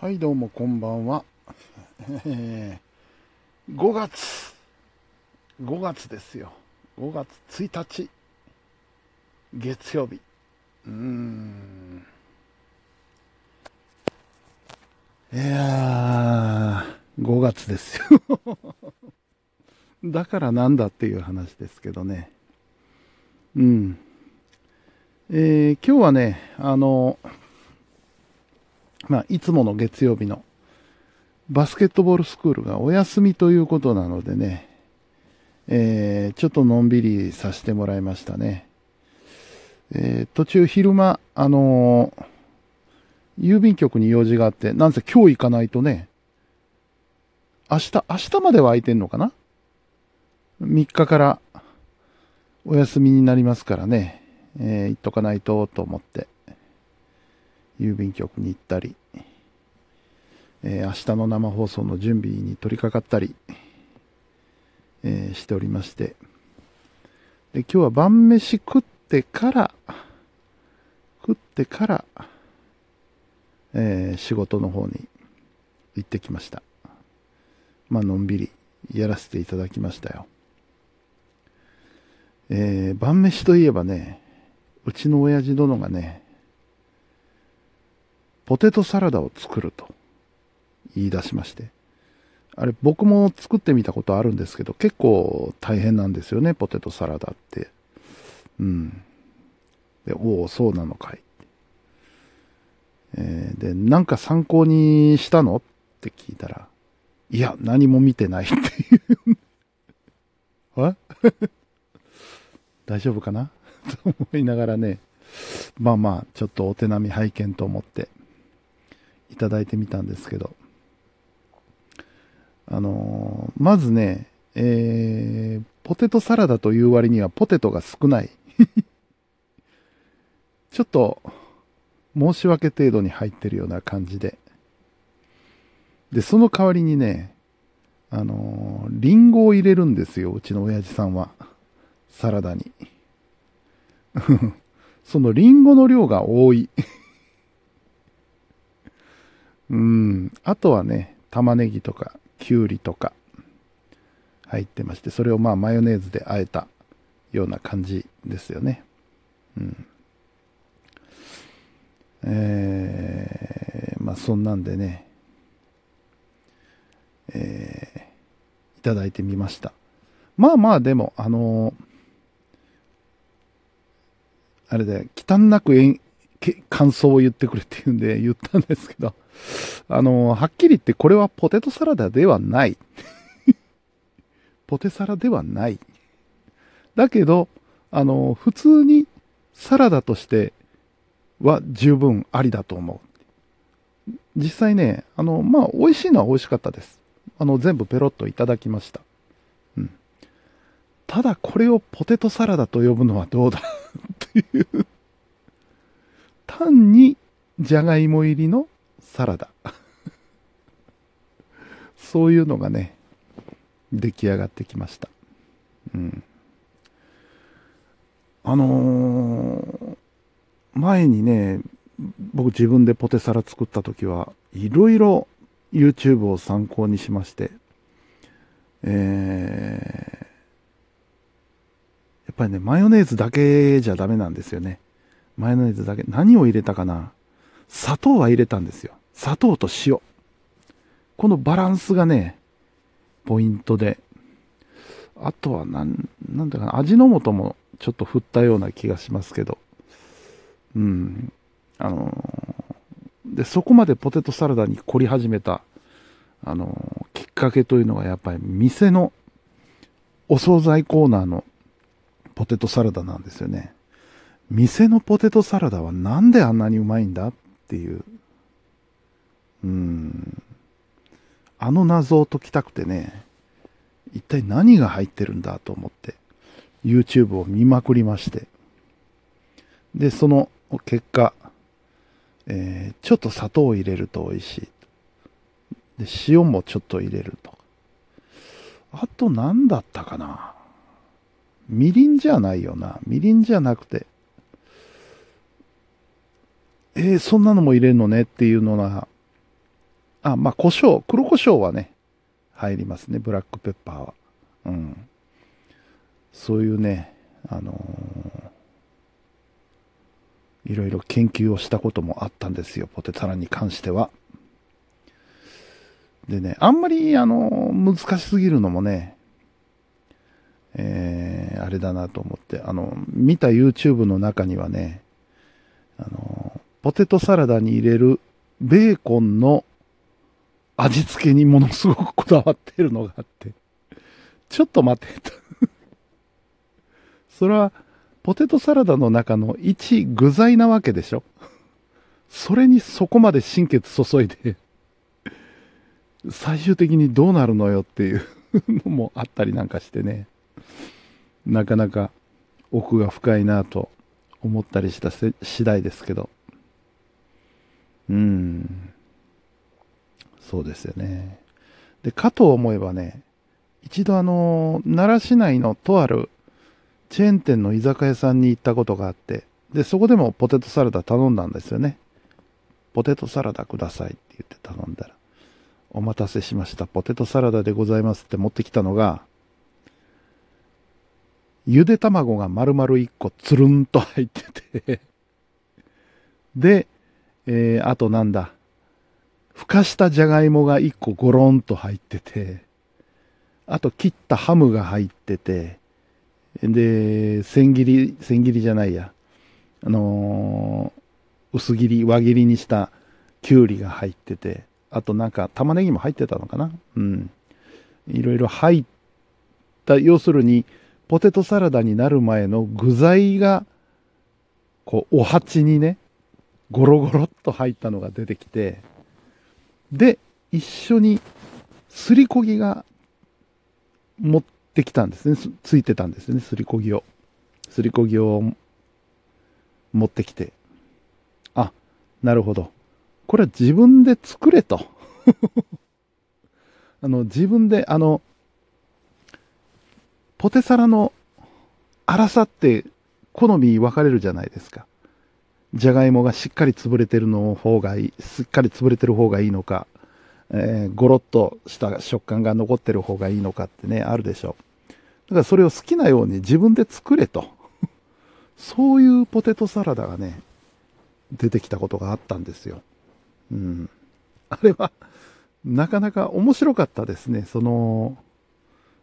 はい、どうもこんばんは。え5月、5月ですよ。5月1日、月曜日。うーん。いやー、5月ですよ。だからなんだっていう話ですけどね。うん。えー今日はね、あの、まあ、いつもの月曜日のバスケットボールスクールがお休みということなのでね、えーちょっとのんびりさせてもらいましたね。えー途中昼間、あのー郵便局に用事があって、なんせ今日行かないとね、明日、明日までは空いてんのかな ?3 日からお休みになりますからね、えー行っとかないとと思って。郵便局に行ったり、えー明日の生放送の準備に取り掛かったり、えーしておりまして。で、今日は晩飯食ってから、食ってから、えー仕事の方に行ってきました。まあ、のんびりやらせていただきましたよ。えー晩飯といえばね、うちの親父殿がね、ポテトサラダを作ると言い出しまして。あれ、僕も作ってみたことあるんですけど、結構大変なんですよね、ポテトサラダって。うん。で、おお、そうなのかい。えーで、なんか参考にしたの？って聞いたら、いや、何も見てないっていう。あ？大丈夫かな？と思いながらね、まあまあ、ちょっとお手並み拝見と思って、いただいてみたんですけど、あのーまずね、えー、ポテトサラダという割にはポテトが少ない。ちょっと、申し訳程度に入ってるような感じで。で、その代わりにね、あのーリンゴを入れるんですよ、うちの親父さんは。サラダに。そのリンゴの量が多い。うん。あとはね、玉ねぎとか、きゅうりとか、入ってまして、それをまあマヨネーズで和えたような感じですよね。うん。えー、まあそんなんでね、えー、いただいてみました。まあまあでも、あのーあれで、忌憚なくえ感想を言ってくれって言うんで言ったんですけど、あのはっきり言ってこれはポテトサラダではない。ポテサラではない。だけど、あの普通にサラダとしては十分ありだと思う。実際ね、あの、まあ、美味しいのは美味しかったです。あの、全部ペロッといただきました。うん。ただ、これをポテトサラダと呼ぶのはどうだっていう。単に、じゃがいも入りのサラダ。そういうのがね、出来上がってきました。うん。あのー前にね、僕自分でポテサラ作った時はいろいろ YouTube を参考にしまして、えーやっぱりね、マヨネーズだけじゃダメなんですよね。マヨネーズだけ。何を入れたかな？砂糖は入れたんですよ。砂糖と塩。このバランスがね、ポイントで。あとはなん、なんだかな、味の素もちょっと振ったような気がしますけど。うん。あのーで、そこまでポテトサラダに凝り始めた、あのーきっかけというのがやっぱり店のお惣菜コーナーのポテトサラダなんですよね。店のポテトサラダはなんであんなにうまいんだっていう。うん。あの謎を解きたくてね、一体何が入ってるんだと思って、YouTube を見まくりまして。で、その結果、えーちょっと砂糖を入れると美味しい。で、塩もちょっと入れると。あと何だったかなみりんじゃないよな。みりんじゃなくて、えーそんなのも入れるのねっていうのが、あ、まあ、胡椒、黒胡椒はね、入りますね、ブラックペッパーは。うん。そういうね、あのー、いろいろ研究をしたこともあったんですよ、ポテサラに関しては。でね、あんまり、あのー、難しすぎるのもね、えー、あれだなと思って、あの、見た YouTube の中にはね、ポテトサラダに入れるベーコンの味付けにものすごくこだわってるのがあって、ちょっと待ってとそれは、ポテトサラダの中の一具材なわけでしょそれにそこまで心血注いで最終的にどうなるのよっていうのもあったりなんかしてね。なかなか奥が深いなと思ったりした次第ですけど。うん。そうですよね。で、かと思えばね、一度あの、奈良市内のとあるチェーン店の居酒屋さんに行ったことがあって、で、そこでもポテトサラダ頼んだんですよね。ポテトサラダくださいって言って頼んだら、お待たせしました。ポテトサラダでございますって持ってきたのが、ゆで卵が丸々1個つるんと入っててで、えー、あとなんだ、ふかしたじゃがいもが1個ゴロンと入ってて、あと切ったハムが入ってて、で、千切り、千切りじゃないや、あのー、薄切り、輪切りにしたきゅうりが入ってて、あとなんか玉ねぎも入ってたのかな。うん。いろいろ入った、要するに、ポテトサラダになる前の具材が、こう、お鉢にね、ゴロゴロっと入ったのが出てきて、で、一緒にすりこぎが持ってきたんですね。ついてたんですね、すりこぎを。すりこぎを持ってきて。あ、なるほど。これは自分で作れと。あの、自分で、あの、ポテサラの粗さって好み分かれるじゃないですか。じゃがいもがしっかり潰れてるの方がいい、しっかり潰れてる方がいいのか、えー、ゴロッとした食感が残ってる方がいいのかってね、あるでしょう。だからそれを好きなように自分で作れと。そういうポテトサラダがね、出てきたことがあったんですよ。うん。あれは、なかなか面白かったですね。その、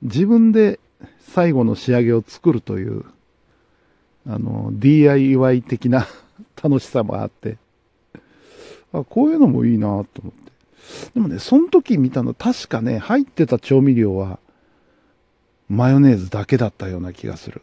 自分で最後の仕上げを作るという、あの、DIY 的な楽しさもあって、あ、こういうのもいいなと思って。でもね、その時見たの確かね、入ってた調味料は、マヨネーズだけだったような気がする。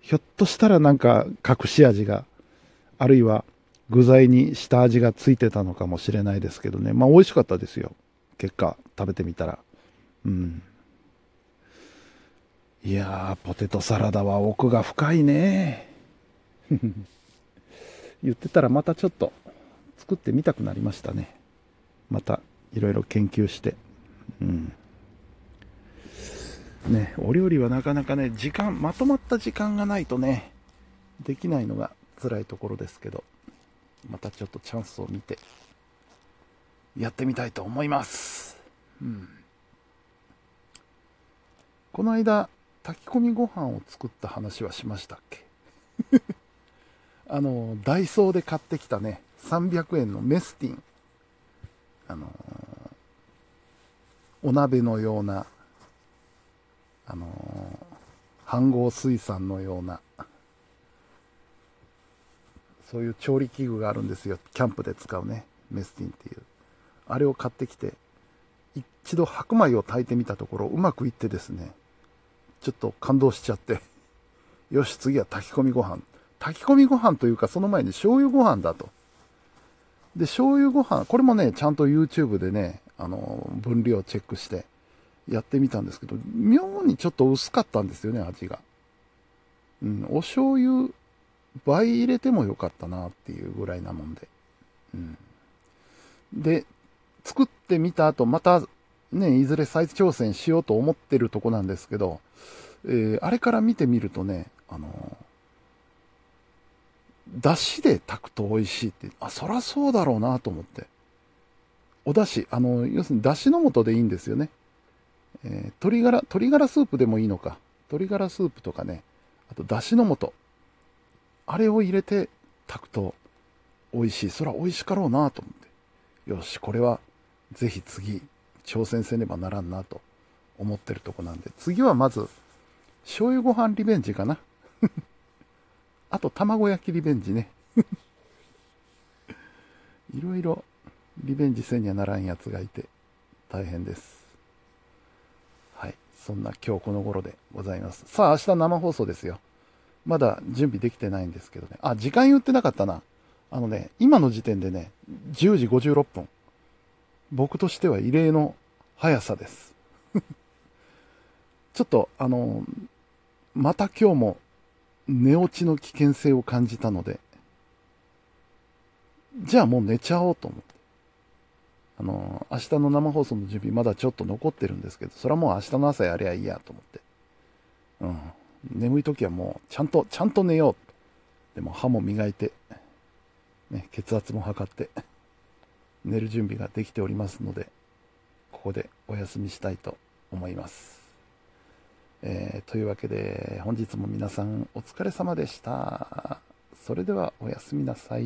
ひょっとしたらなんか隠し味が、あるいは具材に下味がついてたのかもしれないですけどね。まあ美味しかったですよ。結果、食べてみたら。うん。いやー、ポテトサラダは奥が深いね。言ってたらまたちょっと作ってみたくなりましたね。またいろいろ研究して。うん。ね、お料理はなかなかね、時間、まとまった時間がないとね、できないのが辛いところですけど、またちょっとチャンスを見て、やってみたいと思います。うん。この間、炊き込みご飯を作った話はしましたっけ？あの、ダイソーで買ってきたね、300円のメスティン。あのお鍋のような、あの飯合水産のような、そういう調理器具があるんですよ。キャンプで使うね、メスティンっていう。あれを買ってきて、一度白米を炊いてみたところ、うまくいってですね、ちょっと感動しちゃって、よし、次は炊き込みご飯。炊き込みご飯というか、その前に醤油ご飯だと。で、醤油ご飯、これもね、ちゃんと YouTube でね、あの、分量チェックしてやってみたんですけど、妙にちょっと薄かったんですよね、味が。うん、お醤油倍入れてもよかったなっていうぐらいなもんで。うん。で、作ってみた後、またね、いずれ再挑戦しようと思ってるとこなんですけど、えー、あれから見てみるとね、あのー、だしで炊くと美味しいって、あ、そらそうだろうなと思って。お出汁、あの、要するに出汁の素でいいんですよね。えー、鶏ガラ、鶏ガラスープでもいいのか。鶏ガラスープとかね、あと出汁の素。あれを入れて炊くと美味しい。それは美味しかろうなと思って。よし、これはぜひ次挑戦せねばならんなと思ってるとこなんで。次はまず醤油ご飯リベンジかな。あと卵焼きリベンジね。いろいろリベンジせんにはならんやつがいて大変です。はい。そんな今日この頃でございます。さあ明日生放送ですよ。まだ準備できてないんですけどね。あ、時間言ってなかったな。あのね、今の時点でね、10時56分。僕としては異例の速さです。ちょっと、あの、また今日も寝落ちの危険性を感じたので、じゃあもう寝ちゃおうと思って。あの、明日の生放送の準備まだちょっと残ってるんですけど、それはもう明日の朝やりゃいいやと思って。うん。眠い時はもうちゃんと、ちゃんと寝よう。でも歯も磨いて、ね、血圧も測って、寝る準備ができておりますので、ここでお休みしたいと思います。えー、というわけで、本日も皆さんお疲れ様でした。それではおやすみなさい。